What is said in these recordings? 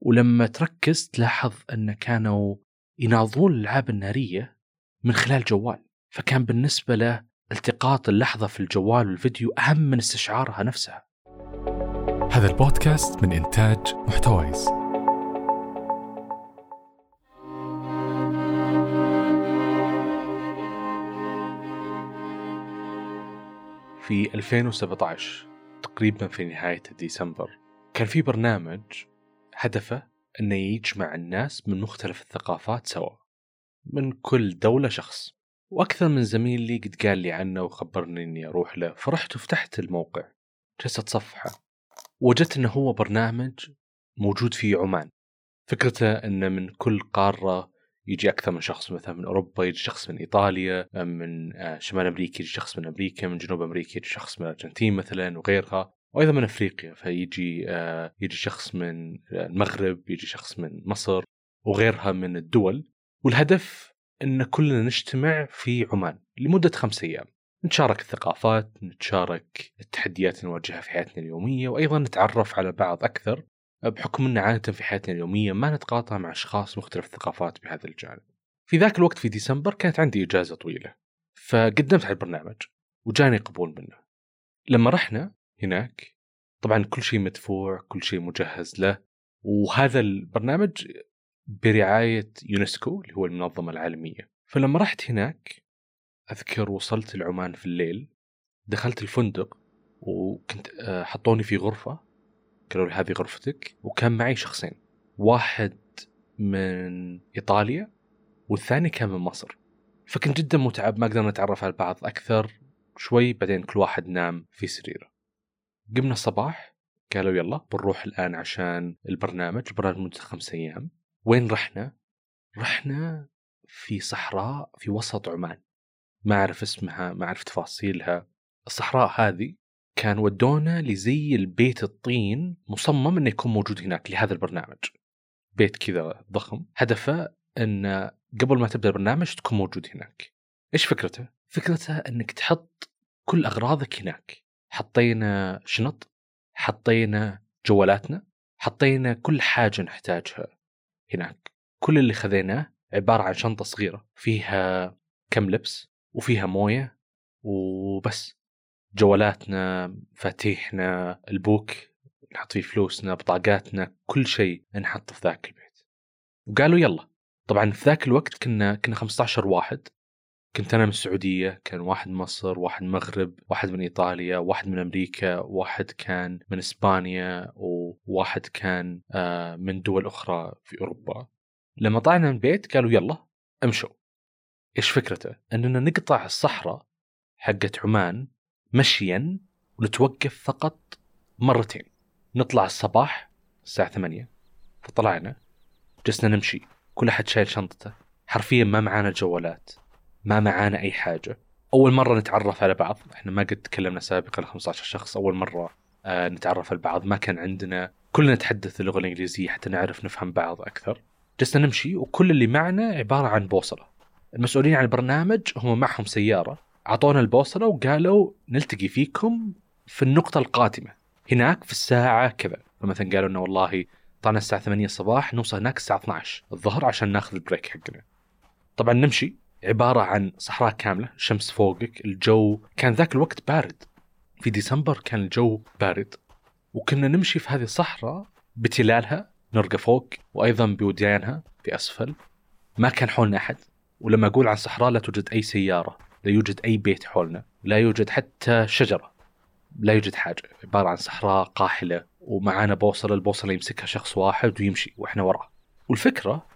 ولما تركز تلاحظ أن كانوا يناظرون الألعاب النارية من خلال جوال. فكان بالنسبة له التقاط اللحظة في الجوال والفيديو أهم من استشعارها نفسها. هذا البودكاست من إنتاج محتويس. في 2017 تقريبا في نهاية ديسمبر كان في برنامج هدفه أنه يجمع الناس من مختلف الثقافات سوا من كل دولة شخص. وأكثر من زميل لي قد قال لي عنه وخبرني إني أروح له فرحت وفتحت الموقع جلست أتصفحه وجدت أنه هو برنامج موجود في عمان. فكرته أنه من كل قارة يجي أكثر من شخص مثلا من أوروبا يجي شخص من إيطاليا من آه، شمال أمريكا يجي شخص من أمريكا من جنوب أمريكا يجي شخص من الأرجنتين مثلا وغيرها. وأيضا من أفريقيا فيجي آه، يجي شخص من المغرب يجي شخص من مصر وغيرها من الدول والهدف إن كلنا نجتمع في عمان لمدة خمس أيام نتشارك الثقافات نتشارك التحديات اللي نواجهها في حياتنا اليومية وأيضا نتعرف على بعض أكثر بحكم ان عادة في حياتنا اليومية ما نتقاطع مع أشخاص مختلف الثقافات بهذا الجانب. في ذاك الوقت في ديسمبر كانت عندي إجازة طويلة فقدمت على البرنامج وجاني قبول منه. لما رحنا هناك. طبعا كل شيء مدفوع كل شيء مجهز له. وهذا البرنامج برعاية يونسكو اللي هو المنظمة العالمية. فلما رحت هناك أذكر وصلت العمان في الليل دخلت الفندق وكنت آه، حطوني في غرفة. قالوا لي هذه غرفتك. وكان معي شخصين. واحد من إيطاليا والثاني كان من مصر. فكنت جدا متعب ما قدرنا نتعرف على بعض أكثر. شوي بعدين كل واحد نام في سريره. قمنا الصباح قالوا يلا بنروح الآن عشان البرنامج البرنامج مدة خمس أيام. وين رحنا؟ رحنا في صحراء في وسط عمان. ما أعرف اسمها ما أعرف تفاصيلها. الصحراء هذه كان ودونا لزي البيت الطين مصمم إنه يكون موجود هناك لهذا البرنامج. بيت كذا ضخم. هدفه إن قبل ما تبدأ البرنامج تكون موجود هناك. إيش فكرته؟ فكرته إنك تحط كل أغراضك هناك. حطينا شنط حطينا جوالاتنا حطينا كل حاجة نحتاجها هناك. كل اللي خذيناه عبارة عن شنطة صغيرة فيها كم لبس وفيها موية وبس. جوالاتنا مفاتيحنا البوك نحط فيه فلوسنا بطاقاتنا كل شيء نحطه في ذاك البيت. وقالوا يلا. طبعا في ذاك الوقت كنا كنا 15 واحد. كنت أنا من السعودية كان واحد مصر واحد من المغرب واحد من إيطاليا واحد من أمريكا واحد كان من إسبانيا وواحد كان آه، من دول أخرى في أوروبا. لما طلعنا من البيت قالوا يلا امشوا. إيش فكرته؟ أننا نقطع الصحراء حقت عمان مشيا ونتوقف فقط مرتين. نطلع الصباح الساعة ثمانية. فطلعنا جلسنا نمشي. كل أحد شايل شنطته. حرفيا ما معانا الجوالات ما معانا أي حاجة. أول مرة نتعرف على بعض إحنا ما قد تكلمنا سابقا 15 شخص أول مرة آه نتعرف على بعض. ما كان عندنا كلنا نتحدث اللغة الإنجليزية حتى نعرف نفهم بعض أكثر. جلسنا نمشي وكل اللي معنا عبارة عن بوصلة. المسؤولين عن البرنامج هم معهم سيارة. أعطونا البوصلة وقالوا نلتقي فيكم في النقطة القادمة. هناك في الساعة كذا. فمثلا قالوا إنه والله طلعنا الساعة 8 الصباح نوصل هناك الساعة 12 الظهر عشان ناخذ البريك حقنا. طبعا نمشي. عبارة عن صحراء كاملة شمس فوقك الجو كان ذاك الوقت بارد. في ديسمبر كان الجو بارد. وكنا نمشي في هذه الصحراء بتلالها نرقى فوق وأيضا بوديانها في أسفل. ما كان حولنا أحد. ولما أقول عن صحراء لا توجد أي سيارة لا يوجد أي بيت حولنا لا يوجد حتى شجرة لا يوجد حاجة. عبارة عن صحراء قاحلة ومعانا بوصلة البوصلة يمسكها شخص واحد ويمشي وإحنا وراه والفكرة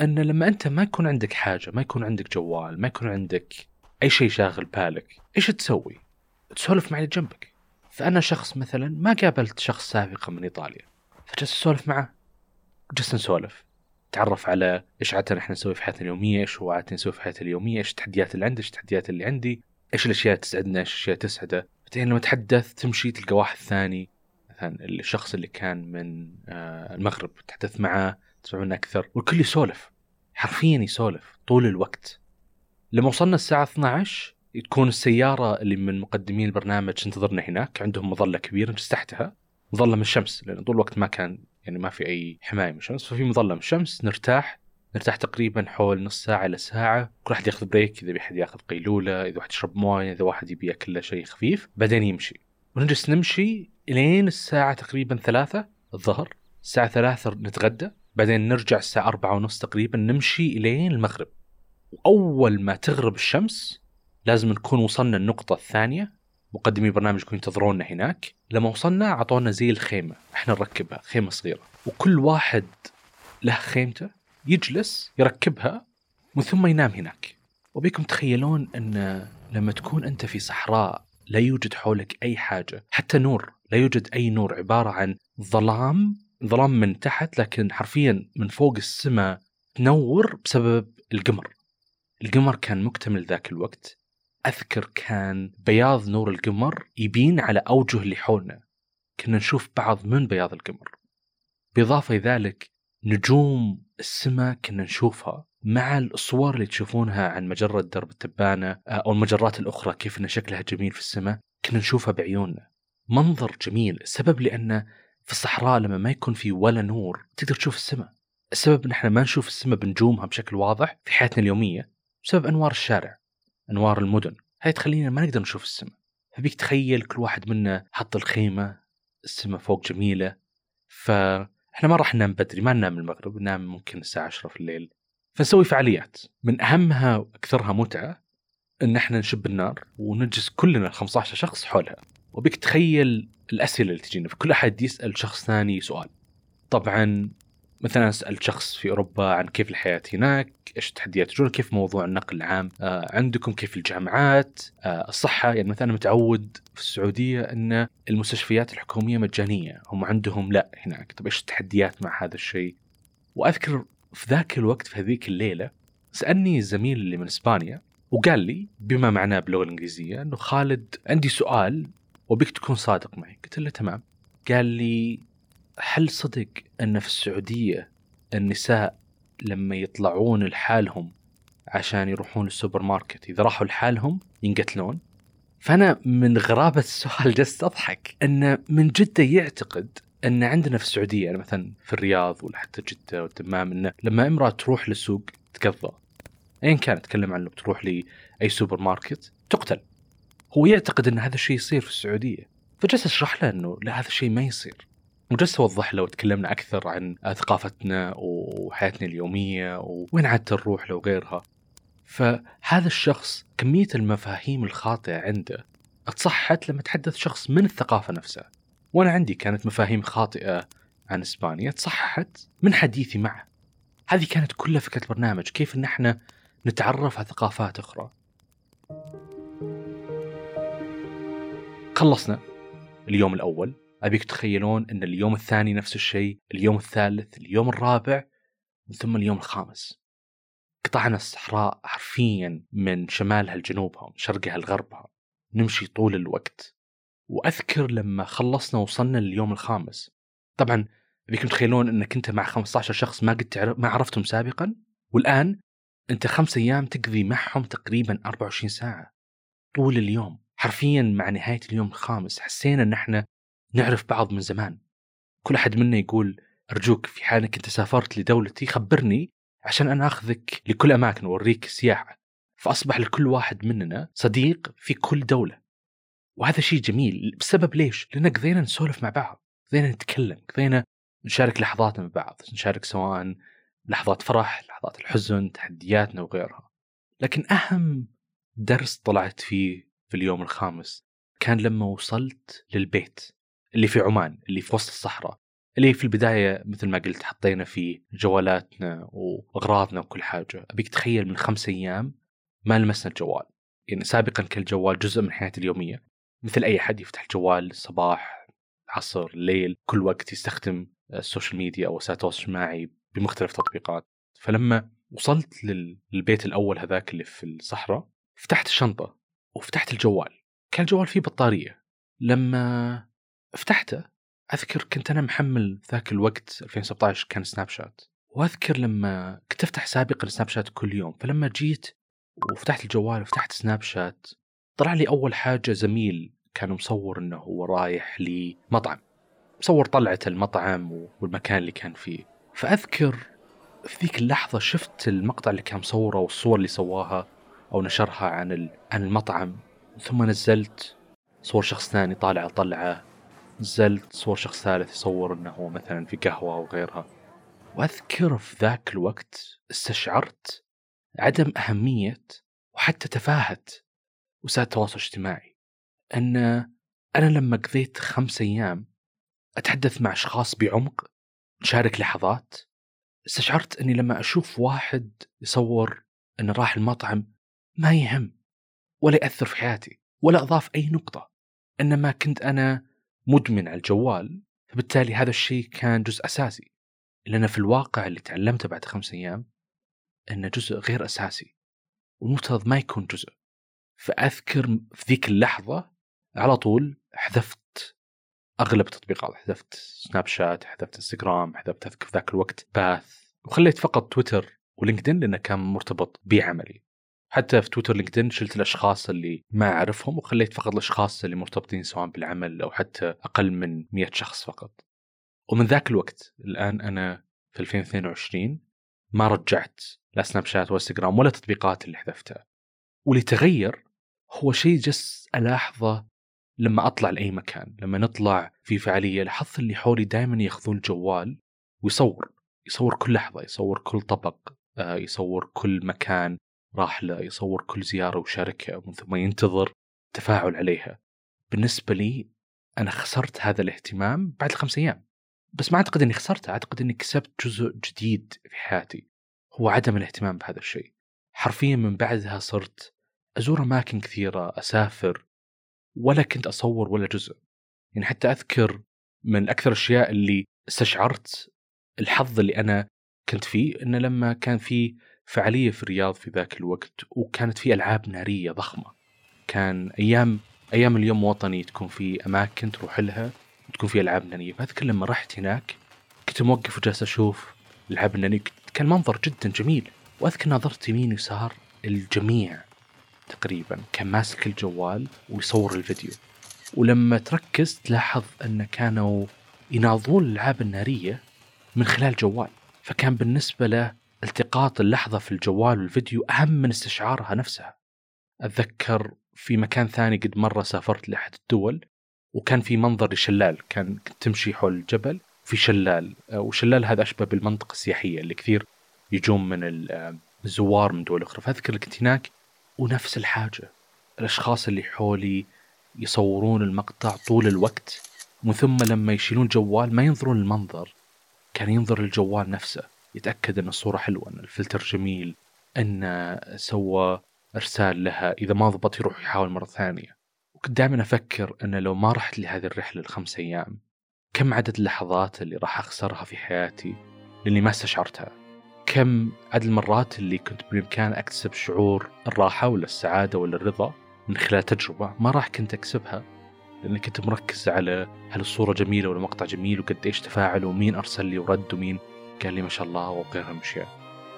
أن لما أنت ما يكون عندك حاجة ما يكون عندك جوال ما يكون عندك أي شيء شاغل بالك إيش تسوي؟ تسولف مع اللي جنبك. فأنا شخص مثلا ما قابلت شخص سابقا من إيطاليا فجلست أسولف معه جلست نسولف. تعرف على إيش عادة إحنا نسوي في حياتنا اليومية، إيش هو عادة نسوي في حياتنا اليومية، إيش التحديات اللي عنده، إيش التحديات اللي عندي، إيش الأشياء تسعدنا، إيش الأشياء تسعده، بعدين لما تحدث تمشي تلقى واحد ثاني مثلا الشخص اللي كان من آه، المغرب تحدث معه. تسمعون أكثر. والكل يسولف. حرفيا يسولف طول الوقت. لما وصلنا الساعة 12 تكون السيارة اللي من مقدمين البرنامج تنتظرنا هناك. عندهم مظلة كبيرة نجلس تحتها. مظلة من الشمس لأن طول الوقت ما كان يعني ما في أي حماية من الشمس. ففي مظلة من الشمس نرتاح. نرتاح تقريبا حول نص ساعة إلى ساعة. كل واحد ياخذ بريك إذا بيحد ياخذ قيلولة إذا واحد يشرب موية إذا واحد يبي ياكل شيء خفيف. بعدين يمشي. ونجلس نمشي لين الساعة تقريبا ثلاثة الظهر. الساعة ثلاثة نتغدى. بعدين نرجع الساعة أربعة ونص تقريبا نمشي لين المغرب. وأول ما تغرب الشمس لازم نكون وصلنا النقطة الثانية. مقدمي برنامج يكونوا ينتظرونا هناك. لما وصلنا أعطونا زي الخيمة إحنا نركبها خيمة صغيرة. وكل واحد له خيمته يجلس يركبها ومن ثم ينام هناك. وبيكم تخيلون أن لما تكون أنت في صحراء لا يوجد حولك أي حاجة حتى نور لا يوجد أي نور عبارة عن ظلام ظلام من تحت لكن حرفيا من فوق السماء تنور بسبب القمر. القمر كان مكتمل ذاك الوقت. أذكر كان بياض نور القمر يبين على أوجه اللي حولنا. كنا نشوف بعض من بياض القمر. بالاضافه لذلك نجوم السماء كنا نشوفها مع الصور اللي تشوفونها عن مجرة درب التبانة آه، أو المجرات الأخرى كيف أن شكلها جميل في السماء كنا نشوفها بعيوننا. منظر جميل. السبب لأن في الصحراء لما ما يكون في ولا نور تقدر تشوف السماء. السبب إن إحنا ما نشوف السماء بنجومها بشكل واضح في حياتنا اليومية بسبب أنوار الشارع أنوار المدن. هاي تخلينا ما نقدر نشوف السماء. فبيك تخيل كل واحد منا حط الخيمة السماء فوق جميلة. فإحنا ما راح ننام بدري ما ننام المغرب ننام ممكن الساعة 10 في الليل. فنسوي فعاليات. من أهمها وأكثرها متعة إن إحنا نشب النار ونجلس كلنا 15 شخص حولها. وبيك تخيل الأسئلة اللي تجينا فكل أحد يسأل شخص ثاني سؤال طبعا مثلا سألت شخص في أوروبا عن كيف الحياة هناك، إيش التحديات تجون، كيف موضوع النقل العام آه عندكم، كيف الجامعات، آه الصحة، يعني مثلا متعود في السعودية إن المستشفيات الحكومية مجانية، هم عندهم لا هناك، طيب إيش التحديات مع هذا الشيء؟ وأذكر في ذاك الوقت في هذيك الليلة سألني الزميل اللي من إسبانيا وقال لي بما معناه باللغة الإنجليزية إنه خالد عندي سؤال وبيك تكون صادق معي، قلت له تمام. قال لي هل صدق أن في السعودية النساء لما يطلعون لحالهم عشان يروحون السوبر ماركت إذا راحوا لحالهم ينقتلون؟ فأنا من غرابة السؤال جلست أضحك أن من جدة يعتقد أن عندنا في السعودية يعني مثلا في الرياض ولا حتى جدة والدمام انه لما امرأة تروح للسوق تقضى ايا كان اتكلم عن لو بتروح لأي سوبر ماركت تقتل هو يعتقد إن هذا الشيء يصير في السعودية فجلست اشرح له إنه لا هذا الشيء ما يصير وجلست اوضح له وتكلمنا أكثر عن ثقافتنا وحياتنا اليومية وين عاده نروح له وغيرها. فهذا الشخص كمية المفاهيم الخاطئة عنده اتصحت لما تحدث شخص من الثقافة نفسها. وأنا عندي كانت مفاهيم خاطئة عن إسبانيا تصححت من حديثي معه. هذه كانت كلها فكره البرنامج، كيف إن إحنا نتعرف على ثقافات أخرى. خلصنا اليوم الأول أبيك تتخيلون إن اليوم الثاني نفس الشيء، اليوم الثالث، اليوم الرابع ثم اليوم الخامس. قطعنا الصحراء حرفيا من شمالها لجنوبها، من شرقها لغربها. نمشي طول الوقت. وأذكر لما خلصنا وصلنا لليوم الخامس. طبعا ابيكم تتخيلون إنك أنت مع 15 شخص ما قد تعرف ما عرفتهم سابقا والآن أنت خمس أيام تقضي معهم تقريبا 24 ساعة طول اليوم حرفيا مع نهاية اليوم الخامس حسينا إن إحنا نعرف بعض من زمان. كل أحد منا يقول أرجوك في حال أنك أنت سافرت لدولتي خبرني عشان أنا أخذك لكل أماكن وأوريك سياحة. فأصبح لكل واحد مننا صديق في كل دولة. وهذا شيء جميل. بسبب ليش؟ لأن قضينا نسولف مع بعض قضينا نتكلم قضينا نشارك لحظاتنا مع بعض نشارك سواء لحظات فرح لحظات الحزن تحدياتنا وغيرها. لكن أهم درس طلعت فيه في اليوم الخامس كان لما وصلت للبيت اللي في عمان اللي في وسط الصحراء اللي في البداية مثل ما قلت حطينا فيه جوالاتنا وأغراضنا وكل حاجة. ابيك تخيل من خمس أيام ما لمسنا الجوال. يعني سابقا كان الجوال جزء من حياتي اليومية. مثل أي أحد يفتح الجوال الصباح العصر الليل كل وقت يستخدم ال social media أو وسائل التواصل الاجتماعي بمختلف التطبيقات فلما وصلت للبيت الأول هذاك اللي في الصحراء فتحت الشنطة. وفتحت الجوال. كان الجوال فيه بطارية. لما فتحته أذكر كنت أنا محمل ذاك الوقت 2017 كان سناب شات. وأذكر لما كنت أفتح سابقا سناب شات كل يوم. فلما جيت وفتحت الجوال وفتحت سناب شات طلع لي أول حاجة زميل كان مصور إنه هو رايح لمطعم. مصور طلعة المطعم والمكان اللي كان فيه. فأذكر في ذيك اللحظة شفت المقطع اللي كان مصوره والصور اللي سواها. أو نشرها عن عن المطعم. ثم نزلت صور شخص ثاني طالع طلعة. نزلت صور شخص ثالث يصور إنه هو مثلا في قهوة أو غيرها. وأذكر في ذاك الوقت استشعرت عدم أهمية وحتى تفاهة وسائل التواصل الاجتماعي. أن أنا لما قضيت خمس أيام أتحدث مع أشخاص بعمق نشارك لحظات. استشعرت أني لما أشوف واحد يصور إنه راح المطعم ما يهم ولا يأثر في حياتي ولا أضاف أي نقطة. إنما كنت أنا مدمن على الجوال فبالتالي هذا الشيء كان جزء أساسي. لأن في الواقع اللي تعلمته بعد خمس أيام إنه جزء غير أساسي والمفترض ما يكون جزء. فأذكر في ذيك اللحظة على طول حذفت أغلب التطبيقات حذفت سناب شات حذفت إنستغرام حذفت أذكر ذاك الوقت باث. وخليت فقط تويتر ولينكدين لأنه كان مرتبط بعملي. حتى في تويتر لينكدين شلت الأشخاص اللي ما أعرفهم وخليت فقط الأشخاص اللي مرتبطين سواء بالعمل أو حتى أقل من 100 شخص فقط. ومن ذاك الوقت الآن أنا في 2022 ما رجعت لا سناب شات ولا إنستغرام ولا التطبيقات اللي حذفتها. واللي تغير هو شيء جس ألاحظه لما أطلع لأي مكان، لما نطلع في فعالية لاحظت اللي حولي دائما ياخذون الجوال ويصور، يصور كل لحظة، يصور كل طبق، آه، يصور كل مكان، راح له يصور كل زيارة ويشاركها ومن ثم ينتظر تفاعل عليها. بالنسبة لي أنا خسرت هذا الاهتمام بعد الخمس أيام. بس ما أعتقد أني خسرته أعتقد أني كسبت جزء جديد في حياتي. هو عدم الاهتمام بهذا الشيء. حرفيا من بعدها صرت أزور أماكن كثيرة أسافر ولا كنت أصور ولا جزء. يعني حتى أذكر من أكثر الأشياء اللي استشعرت الحظ اللي أنا كنت فيه أنه لما كان في فعالية في الرياض في ذاك الوقت وكانت في ألعاب نارية ضخمة. كان أيام أيام اليوم وطني تكون في أماكن تروح لها وتكون في ألعاب نارية. فأذكر لما رحت هناك كنت موقف وجالس أشوف العاب النارية. كان منظر جدا جميل وأذكر نظرت يمين ويسار الجميع تقريبا. كان ماسك الجوال ويصور الفيديو. ولما تركز تلاحظ أن كانوا يناظرون الألعاب النارية من خلال جوال. فكان بالنسبة له التقاط اللحظة في الجوال والفيديو أهم من استشعارها نفسها. أتذكر في مكان ثاني قد مرة سافرت لأحد الدول وكان في منظر لشلال كان تمشي حول الجبل في شلال آه، وشلال هذا أشبه بالمنطقة السياحية اللي كثير يجون من آه، الزوار من دول أخرى. فأذكر كنت هناك ونفس الحاجة الأشخاص اللي حولي يصورون المقطع طول الوقت ومن ثم لما يشيلون الجوال ما ينظرون للمنظر كان ينظر للجوال نفسه. يتأكد أن الصورة حلوة أن الفلتر جميل أن سوى إرسال لها إذا ما ضبط يروح يحاول مرة ثانية. وكنت دائما أفكر أن لو ما رحت لهذه الرحلة الخمس أيام كم عدد اللحظات اللي راح أخسرها في حياتي لأني ما استشعرتها؟ كم عدد المرات اللي كنت بالإمكان أكتسب شعور الراحة ولا السعادة ولا الرضا من خلال تجربة ما راح كنت أكسبها؟ لأني كنت مركز على هل الصورة جميلة ولا مقطع جميل وقد إيش تفاعل ومين أرسل لي ورد ومين قال لي ما شاء الله وغيرها من الأشياء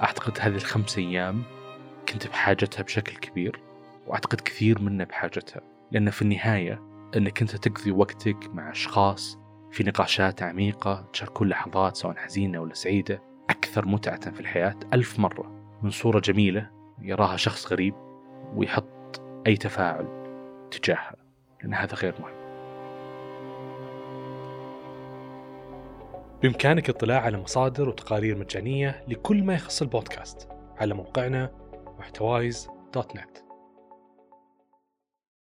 أعتقد هذه الخمس أيام كنت بحاجتها بشكل كبير وأعتقد كثير منا بحاجتها لأن في النهاية أنك أنت تقضي وقتك مع أشخاص في نقاشات عميقة تشاركون لحظات سواء حزينة ولا سعيدة أكثر متعة في الحياة ألف مرة. من صورة جميلة يراها شخص غريب ويحط أي تفاعل تجاهها لأن هذا غير مهم. بإمكانك الاطلاع على مصادر وتقارير مجانية لكل ما يخص البودكاست على موقعنا محتوايز دوت نت.